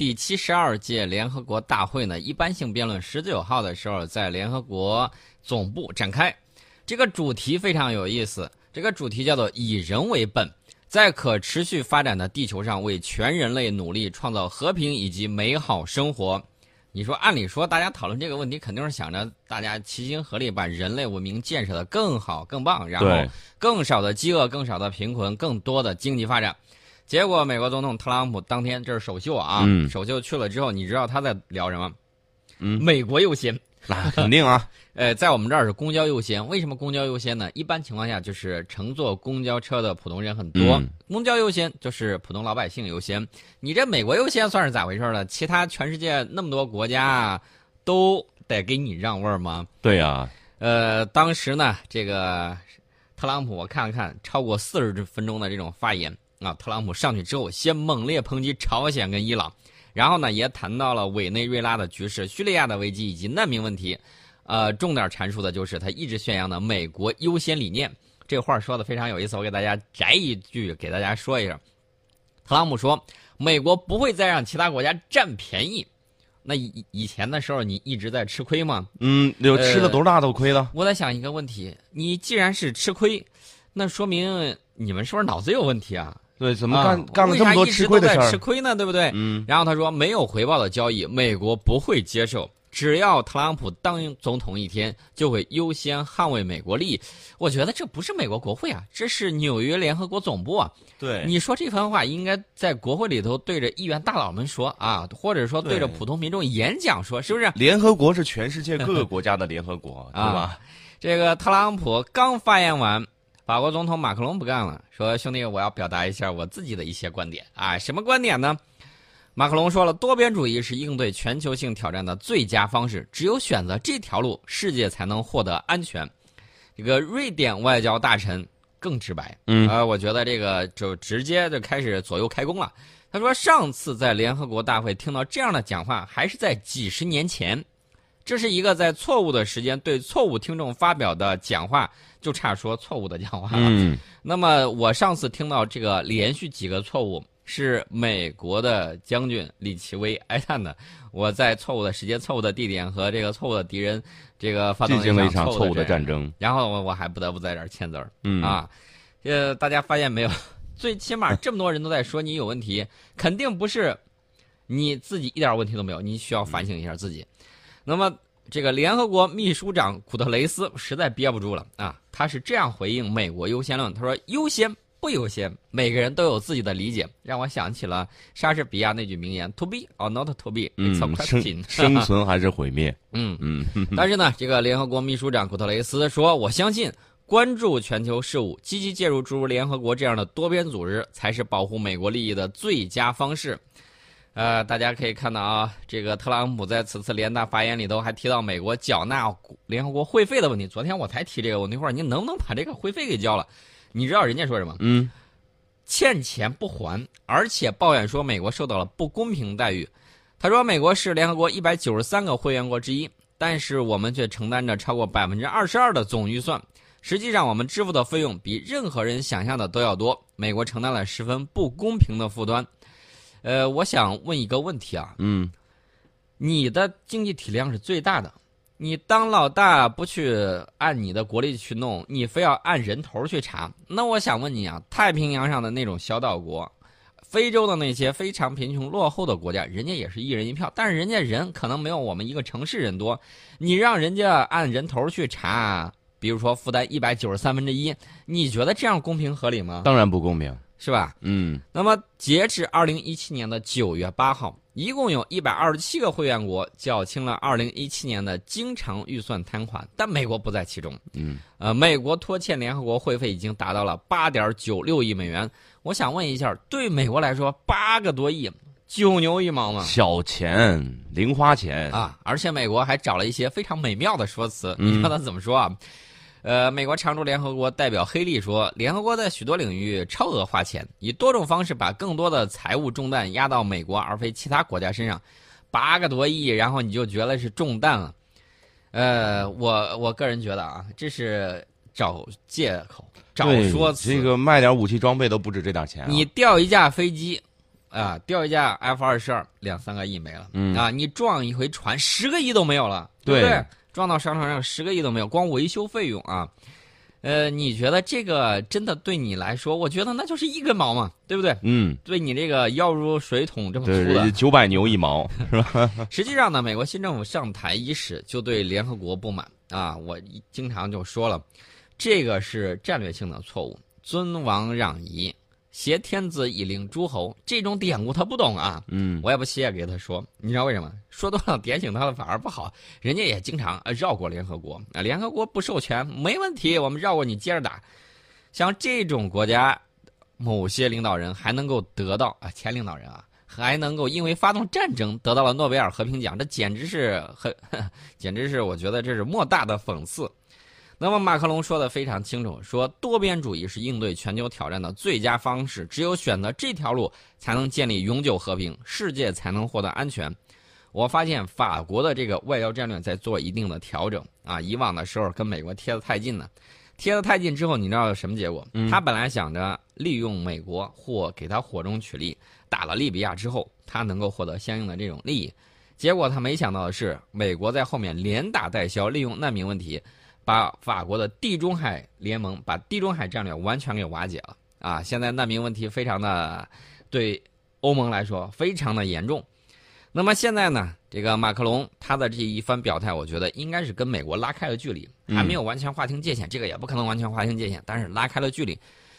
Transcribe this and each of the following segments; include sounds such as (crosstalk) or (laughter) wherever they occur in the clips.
第七十二届联合国大会呢，一般性辩论十九号的时候在联合国总部展开。这个主题非常有意思，这个主题叫做“以人为本，在可持续发展的地球上为全人类努力创造和平以及美好生活”。你说，按理说大家讨论这个问题，肯定是想着大家齐心合力把人类文明建设的更好、更棒，然后更少的饥饿、更少的贫困、更多的经济发展。结果，美国总统特朗普当天这是首秀啊，首秀去了之后，你知道他在聊什么？嗯，美国优先。那肯定啊，(laughs) 呃，在我们这儿是公交优先。为什么公交优先呢？一般情况下就是乘坐公交车的普通人很多，公交优先就是普通老百姓优先。你这美国优先算是咋回事呢？其他全世界那么多国家都得给你让位吗？对呀。呃，当时呢，这个特朗普我看了看，超过四十分钟的这种发言啊，特朗普上去之后先猛烈抨击朝鲜跟伊朗。然后呢，也谈到了委内瑞拉的局势、叙利亚的危机以及难民问题，呃，重点阐述的就是他一直宣扬的美国优先理念。这话说的非常有意思，我给大家摘一句给大家说一下。特朗普说：“美国不会再让其他国家占便宜。”那以以前的时候，你一直在吃亏吗？嗯，有吃了多大的亏了。我在想一个问题：你既然是吃亏，那说明你们是不是脑子有问题啊？对，怎么干干了这么多吃亏的事儿？吃亏呢，对不对？嗯。然后他说，没有回报的交易，美国不会接受。只要特朗普当总统一天，就会优先捍卫美国利益。我觉得这不是美国国会啊，这是纽约联合国总部啊。对。你说这番话应该在国会里头对着议员大佬们说啊，或者说对着普通民众演讲说，是不是？联合国是全世界各个国家的联合国，对吧？这个特朗普刚发言完。法国总统马克龙不干了，说：“兄弟，我要表达一下我自己的一些观点啊，什么观点呢？”马克龙说了：“多边主义是应对全球性挑战的最佳方式，只有选择这条路，世界才能获得安全。”这个瑞典外交大臣更直白，嗯，呃，我觉得这个就直接就开始左右开弓了。他说：“上次在联合国大会听到这样的讲话，还是在几十年前。”这是一个在错误的时间对错误听众发表的讲话，就差说错误的讲话了。嗯，那么我上次听到这个连续几个错误，是美国的将军李奇微哀叹的，我在错误的时间、错误的地点和这个错误的敌人，这个发动了一场错误的战争。然后我我还不得不在这儿签字儿。嗯啊，呃，大家发现没有？最起码这么多人都在说你有问题，肯定不是你自己一点问题都没有，你需要反省一下自己。那么，这个联合国秘书长古特雷斯实在憋不住了啊！他是这样回应美国优先论：“他说，优先不优先，每个人都有自己的理解。”让我想起了莎士比亚那句名言：“To be or not to be, it's a question。(laughs) ”生存还是毁灭？嗯嗯。但是呢，这个联合国秘书长古特雷斯说：“我相信，关注全球事务，积极介入诸如联合国这样的多边组织，才是保护美国利益的最佳方式。”呃，大家可以看到啊，这个特朗普在此次联大发言里头还提到美国缴纳联合国会费的问题。昨天我才提这个问题，或者你能不能把这个会费给交了？你知道人家说什么？嗯，欠钱不还，而且抱怨说美国受到了不公平待遇。他说，美国是联合国一百九十三个会员国之一，但是我们却承担着超过百分之二十二的总预算。实际上，我们支付的费用比任何人想象的都要多。美国承担了十分不公平的负担。呃，我想问一个问题啊，嗯，你的经济体量是最大的，你当老大不去按你的国力去弄，你非要按人头去查，那我想问你啊，太平洋上的那种小岛国，非洲的那些非常贫穷落后的国家，人家也是一人一票，但是人家人可能没有我们一个城市人多，你让人家按人头去查，比如说负担一百九十三分之一，你觉得这样公平合理吗？当然不公平。是吧？嗯，那么截至二零一七年的九月八号，一共有一百二十七个会员国缴清了二零一七年的经常预算摊款，但美国不在其中。嗯，呃，美国拖欠联合国会费已经达到了八点九六亿美元。我想问一下，对美国来说，八个多亿，九牛一毛吗？小钱，零花钱啊！而且美国还找了一些非常美妙的说辞，你知道他怎么说啊？呃，美国常驻联合国代表黑利说，联合国在许多领域超额花钱，以多种方式把更多的财务重担压到美国而非其他国家身上，八个多亿，然后你就觉得是重担了。呃，我我个人觉得啊，这是找借口、找说辞。这个卖点武器装备都不止这点钱。你掉一架飞机，啊，掉一架 F 二十二，两三个亿没了。嗯啊，你撞一回船，十个亿都没有了，对不对对？撞到商场上，十个亿都没有，光维修费用啊。呃，你觉得这个真的对你来说，我觉得那就是一根毛嘛，对不对？嗯，对你这个腰如水桶这么粗的，，九百牛一毛，(laughs) 是吧？(laughs) 实际上呢，美国新政府上台伊始就对联合国不满啊，我经常就说了，这个是战略性的错误，尊王攘夷，挟天子以令诸侯，这种典故他不懂啊。嗯，我也不屑给他说，你知道为什么？说多了点醒他了反而不好。人家也经常呃绕过联合国啊，联合国不授权没问题，我们绕过你接着打。像这种国家，某些领导人还能够得到啊，前领导人啊，还能够因为发动战争得到了诺贝尔和平奖，这简直是很，(laughs) 简直是我觉得这是莫大的讽刺。那么马克龙说的非常清楚，说多边主义是应对全球挑战的最佳方式，只有选择这条路，才能建立永久和平，世界才能获得安全。我发现法国的这个外交战略在做一定的调整啊，以往的时候跟美国贴得太近了，贴得太近之后，你知道什么结果？他本来想着利用美国或给他火中取栗，打了利比亚之后，他能够获得相应的这种利益，结果他没想到的是，美国在后面连打带削，利用难民问题。把法国的地中海联盟、把地中海战略完全给瓦解了啊！现在难民问题非常的对欧盟来说非常的严重。那么现在呢，这个马克龙他的这一番表态，我觉得应该是跟美国拉开了距离，还没有完全划清界限。这个也不可能完全划清界限，但是拉开了距离。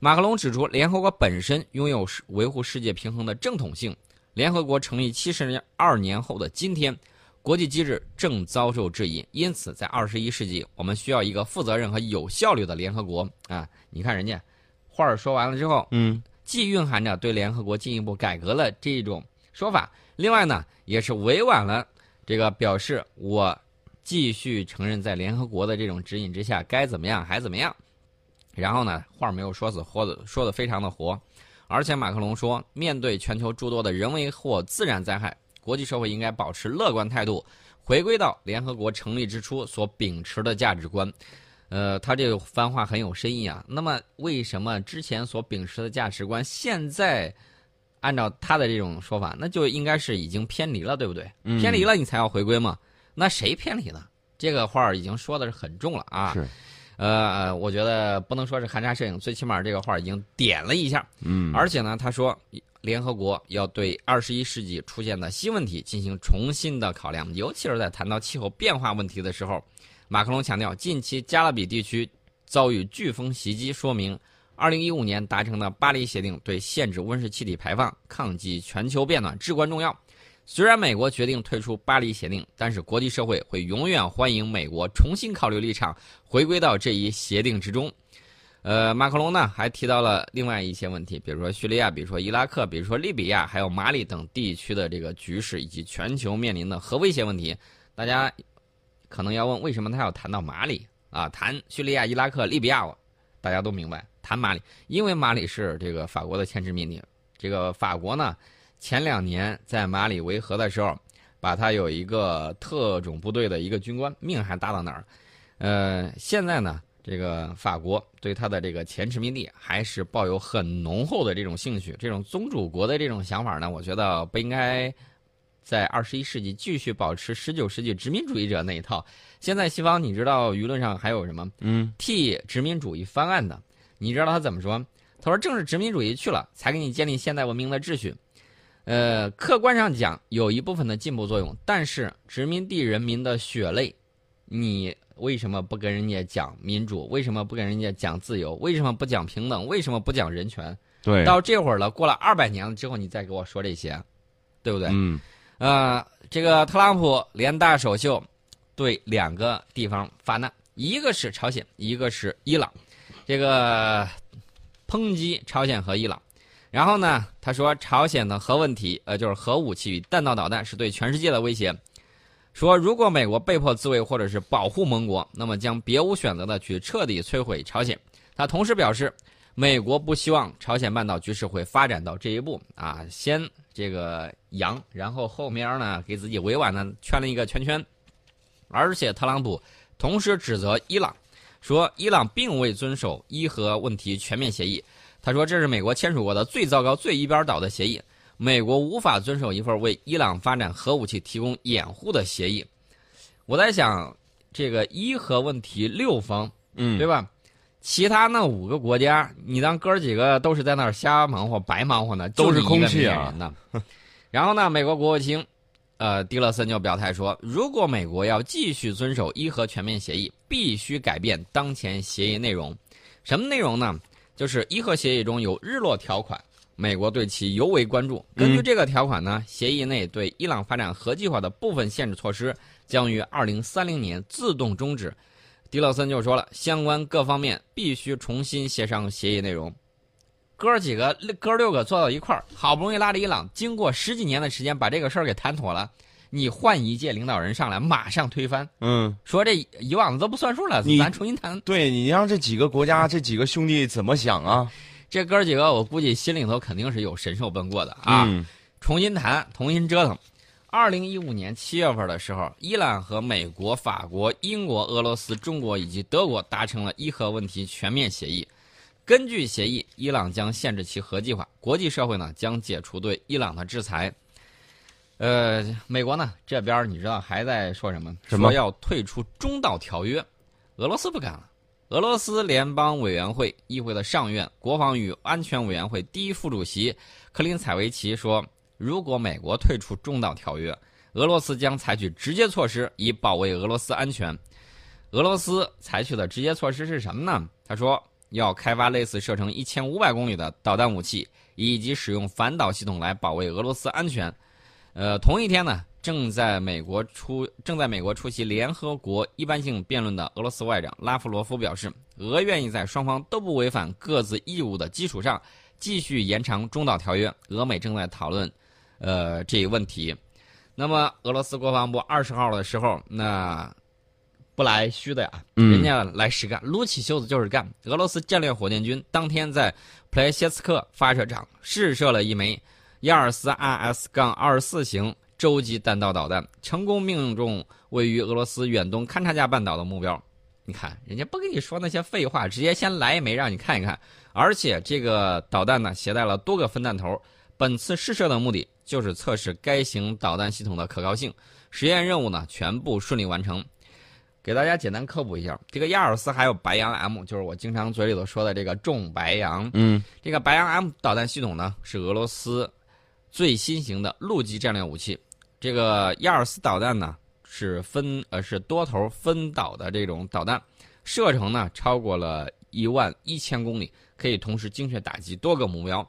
马克龙指出，联合国本身拥有维护世界平衡的正统性。联合国成立七十二年后的今天。国际机制正遭受质疑，因此在二十一世纪，我们需要一个负责任和有效率的联合国啊！你看人家话儿说完了之后，嗯，既蕴含着对联合国进一步改革的这种说法，另外呢，也是委婉了这个表示我继续承认在联合国的这种指引之下该怎么样还怎么样。然后呢，话没有说死，活的说的非常的活，而且马克龙说，面对全球诸多的人为或自然灾害。国际社会应该保持乐观态度，回归到联合国成立之初所秉持的价值观。呃，他这个番话很有深意啊。那么，为什么之前所秉持的价值观，现在按照他的这种说法，那就应该是已经偏离了，对不对？嗯偏离了，你才要回归嘛。那谁偏离呢？这个话儿已经说的是很重了啊。是，呃，我觉得不能说是含沙射影，最起码这个话已经点了一下。嗯，而且呢，他说。联合国要对二十一世纪出现的新问题进行重新的考量，尤其是在谈到气候变化问题的时候，马克龙强调，近期加勒比地区遭遇飓风袭击，说明二零一五年达成的巴黎协定对限制温室气体排放、抗击全球变暖至关重要。虽然美国决定退出巴黎协定，但是国际社会会永远欢迎美国重新考虑立场，回归到这一协定之中。呃，马克龙呢还提到了另外一些问题，比如说叙利亚，比如说伊拉克，比如说利比亚，还有马里等地区的这个局势，以及全球面临的核威胁问题。大家可能要问，为什么他要谈到马里啊？谈叙利亚、伊拉克、利比亚，大家都明白。谈马里，因为马里是这个法国的前殖民地。这个法国呢，前两年在马里维和的时候，把他有一个特种部队的一个军官命还搭到那儿。呃，现在呢？这个法国对他的这个前殖民地还是抱有很浓厚的这种兴趣，这种宗主国的这种想法呢，我觉得不应该在二十一世纪继续保持十九世纪殖民主义者那一套。现在西方你知道舆论上还有什么？嗯，替殖民主义翻案的，你知道他怎么说？他说正是殖民主义去了，才给你建立现代文明的秩序。呃，客观上讲有一部分的进步作用，但是殖民地人民的血泪，你。为什么不跟人家讲民主？为什么不跟人家讲自由？为什么不讲平等？为什么不讲人权？对，到这会儿了，过了二百年了之后，你再给我说这些，对不对？嗯，呃，这个特朗普联大首秀对两个地方发难，一个是朝鲜，一个是伊朗，这个抨击朝鲜和伊朗。然后呢，他说朝鲜的核问题，呃，就是核武器与弹道导弹是对全世界的威胁。说，如果美国被迫自卫或者是保护盟国，那么将别无选择的去彻底摧毁朝鲜。他同时表示，美国不希望朝鲜半岛局势会发展到这一步啊，先这个扬，然后后面呢给自己委婉的圈了一个圈圈。而且特朗普同时指责伊朗，说伊朗并未遵守伊核问题全面协议。他说这是美国签署过的最糟糕、最一边倒的协议。美国无法遵守一份为伊朗发展核武器提供掩护的协议。我在想，这个伊核问题六方，嗯，对吧？其他那五个国家，你当哥儿几个都是在那儿瞎忙活、白忙活呢？都是空气啊。然后呢，美国国务卿，呃，蒂勒森就表态说，如果美国要继续遵守伊核全面协议，必须改变当前协议内容。什么内容呢？就是伊核协议中有日落条款，美国对其尤为关注。根据这个条款呢，协议内对伊朗发展核计划的部分限制措施将于二零三零年自动终止。迪勒森就说了，相关各方面必须重新协商协议内容。哥儿几个，哥儿六个坐到一块儿，好不容易拉着伊朗，经过十几年的时间把这个事儿给谈妥了。你换一届领导人上来，马上推翻，嗯，说这以往的都不算数了，咱重新谈。对你让这几个国家这几个兄弟怎么想啊？这哥儿几个，我估计心里头肯定是有神兽奔过的啊！嗯重新谈，重新折腾。二零一五年七月份的时候，伊朗和美国、法国、英国、俄罗斯、中国以及德国达成了伊核问题全面协议。根据协议，伊朗将限制其核计划，国际社会呢将解除对伊朗的制裁。呃，美国呢这边你知道还在说什么？什么说要退出中导条约。俄罗斯不干了。俄罗斯联邦委员会议会的上院国防与安全委员会第一副主席克林采维奇说，如果美国退出中导条约，俄罗斯将采取直接措施以保卫俄罗斯安全。俄罗斯采取的直接措施是什么呢？他说要开发类似射程一千五百公里的导弹武器，以及使用反导系统来保卫俄罗斯安全。呃，同一天呢，正在美国出正在美国出席联合国一般性辩论的俄罗斯外长拉夫罗夫表示，俄愿意在双方都不违反各自义务的基础上，继续延长中导条约。俄美正在讨论，呃，这一问题。那么，俄罗斯国防部二十号的时候，那不来虚的呀，嗯人家来实干，撸起袖子就是干。俄罗斯战略火箭军当天在普莱谢斯克发射场试射了一枚亚尔斯 RS 杠二四型洲际弹道导弹，成功命中位于俄罗斯远东勘察加半岛的目标。你看，人家不跟你说那些废话，直接先来一枚让你看一看。而且这个导弹呢，携带了多个分弹头。本次试射的目的就是测试该型导弹系统的可靠性。实验任务呢，全部顺利完成。给大家简单科普一下，这个亚尔斯还有白杨 M，就是我经常嘴里头说的这个重白杨。嗯这个白杨 M 导弹系统呢，是俄罗斯最新型的陆基战略武器。这个亚尔斯导弹呢，是分呃是多头分导的这种导弹，射程呢超过了一万一千公里，可以同时精确打击多个目标。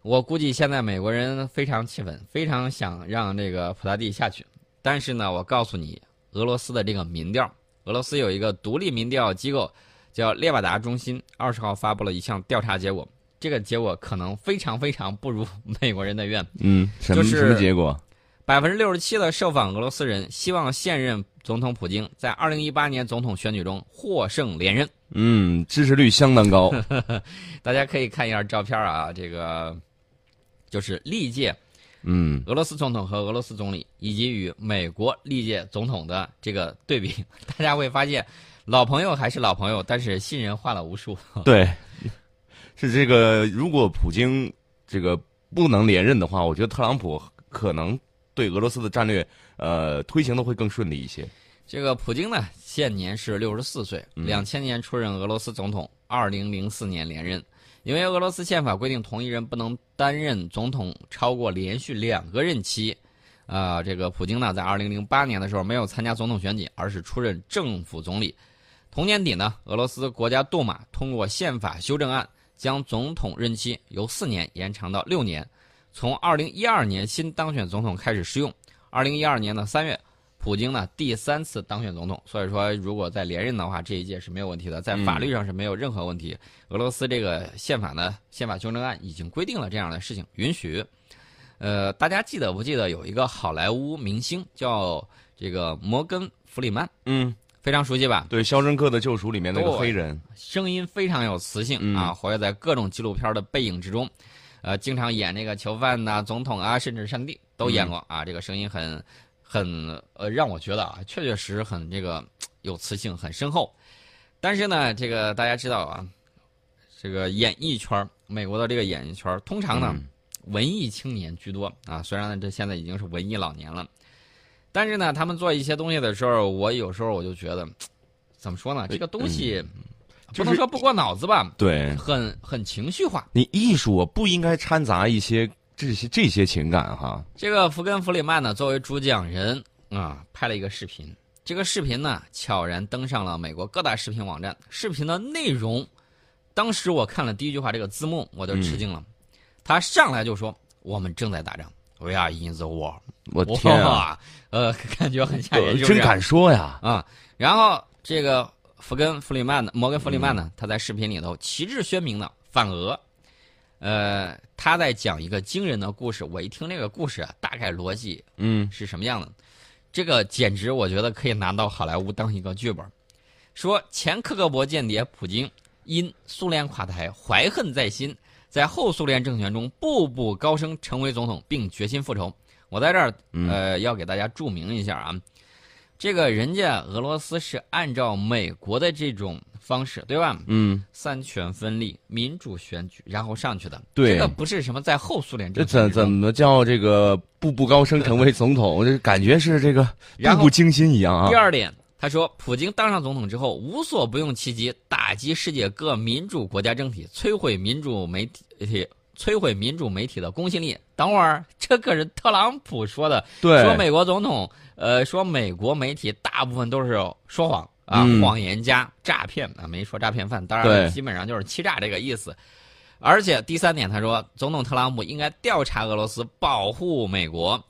我估计现在美国人非常气愤，非常想让这个普拉蒂下去。但是呢，我告诉你，俄罗斯的这个民调，俄罗斯有一个独立民调机构叫列瓦达中心，二十号发布了一项调查结果。这个结果可能非常非常不如 (laughs) 美国人的愿。嗯，什么就是什么结果？百分之六十七的受访俄罗斯人希望现任总统普京在二零一八年总统选举中获胜连任。嗯，支持率相当高。(laughs) 大家可以看一下照片啊，这个就是历届嗯俄罗斯总统和俄罗斯总理，以及与美国历届总统的这个对比，(laughs) 大家会发现，老朋友还是老朋友，但是新人换了无数。对，是这个。如果普京这个不能连任的话，我觉得特朗普可能对俄罗斯的战略呃推行的会更顺利一些。这个普京呢，现年是六十四岁，嗯两千年出任俄罗斯总统，二零零四年连任。因为俄罗斯宪法规定，同一人不能担任总统超过连续两个任期。啊、这个普京呢，在二零零八年的时候没有参加总统选举，而是出任政府总理。同年底呢，俄罗斯国家杜马通过宪法修正案，将总统任期由四年延长到六年，从二零一二年新当选总统开始适用。二零一二年的三月，普京呢第三次当选总统，所以说如果再连任的话，这一届是没有问题的，在法律上是没有任何问题。俄罗斯这个宪法呢，宪法修正案已经规定了这样的事情，允许。呃，大家记得不记得有一个好莱坞明星叫这个摩根·弗里曼，嗯，非常熟悉吧？对，《肖申克的救赎》里面那个黑人。声音非常有磁性、嗯啊，活跃在各种纪录片的背影之中，呃，经常演那个囚犯呐、总统啊，甚至上帝都演过、啊。这个声音很很呃，让我觉得啊，确确实实很这个有磁性，很深厚。但是呢，这个大家知道啊，这个演艺圈儿，美国的这个演艺圈儿，通常呢，嗯文艺青年居多啊。虽然呢，这现在已经是文艺老年了，但是呢，他们做一些东西的时候，我有时候我就觉得，怎么说呢？这个东西不能说不过脑子吧，对，很很情绪化。你艺术不应该掺杂一些这些这些情感哈。这个福根·弗里曼呢，作为主讲人啊，拍了一个视频。这个视频呢，悄然登上了美国各大视频网站。视频的内容，当时我看了第一句话，这个字幕我就吃惊了。他上来就说：“我们正在打仗，We are in the war。”我天啊！呃，(laughs) 感觉很吓人，真敢说呀啊！然后这个福根·弗里曼呢，摩根·弗里曼呢，他在视频里头旗帜鲜明的反俄。呃，他在讲一个惊人的故事。我一听这个故事啊，大概逻辑嗯是什么样的？这个简直，我觉得可以拿到好莱坞当一个剧本。说前克格勃间谍普京因苏联垮台怀恨在心，在后苏联政权中步步高升，成为总统，并决心复仇。我在这儿呃要给大家注明一下啊，这个人家俄罗斯是按照美国的这种方式，对吧？嗯，三权分立、民主选举，然后上去的。对，这个不是什么在后苏联政权。这怎怎么叫这个步步高升成为总统？这感觉是这个步步惊心一样啊。第二点，他说，普京当上总统之后，无所不用其极，打击世界各民主国家政体，摧毁民主媒体。摧毁民主媒体的公信力。等会儿，这可是特朗普说的。对，说美国总统，呃，说美国媒体大部分都是说谎啊，谎言家、诈骗啊，没说诈骗犯。当然，基本上就是欺诈这个意思。而且第三点，他说，总统特朗普应该调查俄罗斯，保护美国。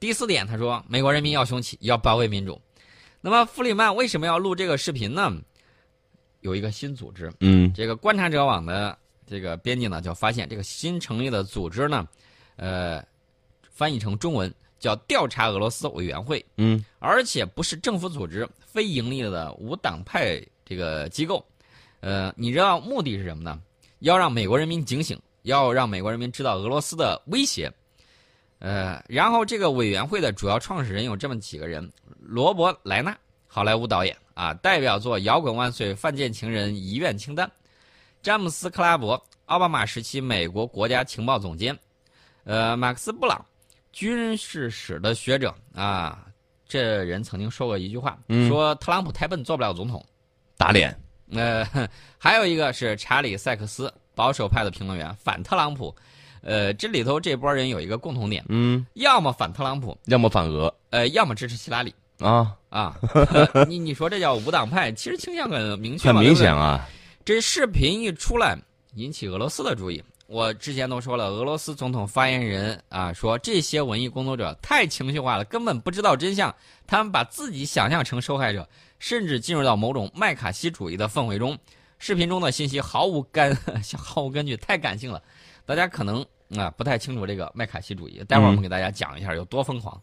第四点，他说，美国人民要雄起，要保卫民主。那么，弗里曼为什么要录这个视频呢？有一个新组织，嗯，这个观察者网的。这个编辑呢，就发现这个新成立的组织呢，呃，翻译成中文叫调查俄罗斯委员会，嗯，而且不是政府组织，非盈利的无党派这个机构，呃，你知道目的是什么呢？要让美国人民警醒，要让美国人民知道俄罗斯的威胁，呃，然后这个委员会的主要创始人有这么几个人：罗伯莱纳，好莱坞导演啊，代表作《摇滚万岁》《犯贱情人》《遗愿清单》。詹姆斯·克拉伯，奥巴马时期美国国家情报总监，呃，马克思·布朗，军事史的学者啊，这人曾经说过一句话，说特朗普太笨，做不了总统，打脸。呃，(laughs) 还有一个是查理·塞克斯，保守派的评论员，反特朗普。呃，这里头这波人有一个共同点，嗯，要么反特朗普，要么反俄，呃，要么支持希拉里。啊啊，(laughs) 你你说这叫无党派，其实倾向很明确，很明显啊。这视频一出来，引起俄罗斯的注意。我之前都说了，俄罗斯总统发言人啊说，这些文艺工作者太情绪化了，根本不知道真相。他们把自己想象成受害者，甚至进入到某种麦卡锡主义的氛围中。视频中的信息毫无根，(laughs) 毫无根据，太感性了。大家可能啊不太清楚这个麦卡锡主义，待会儿我们给大家讲一下有多疯狂。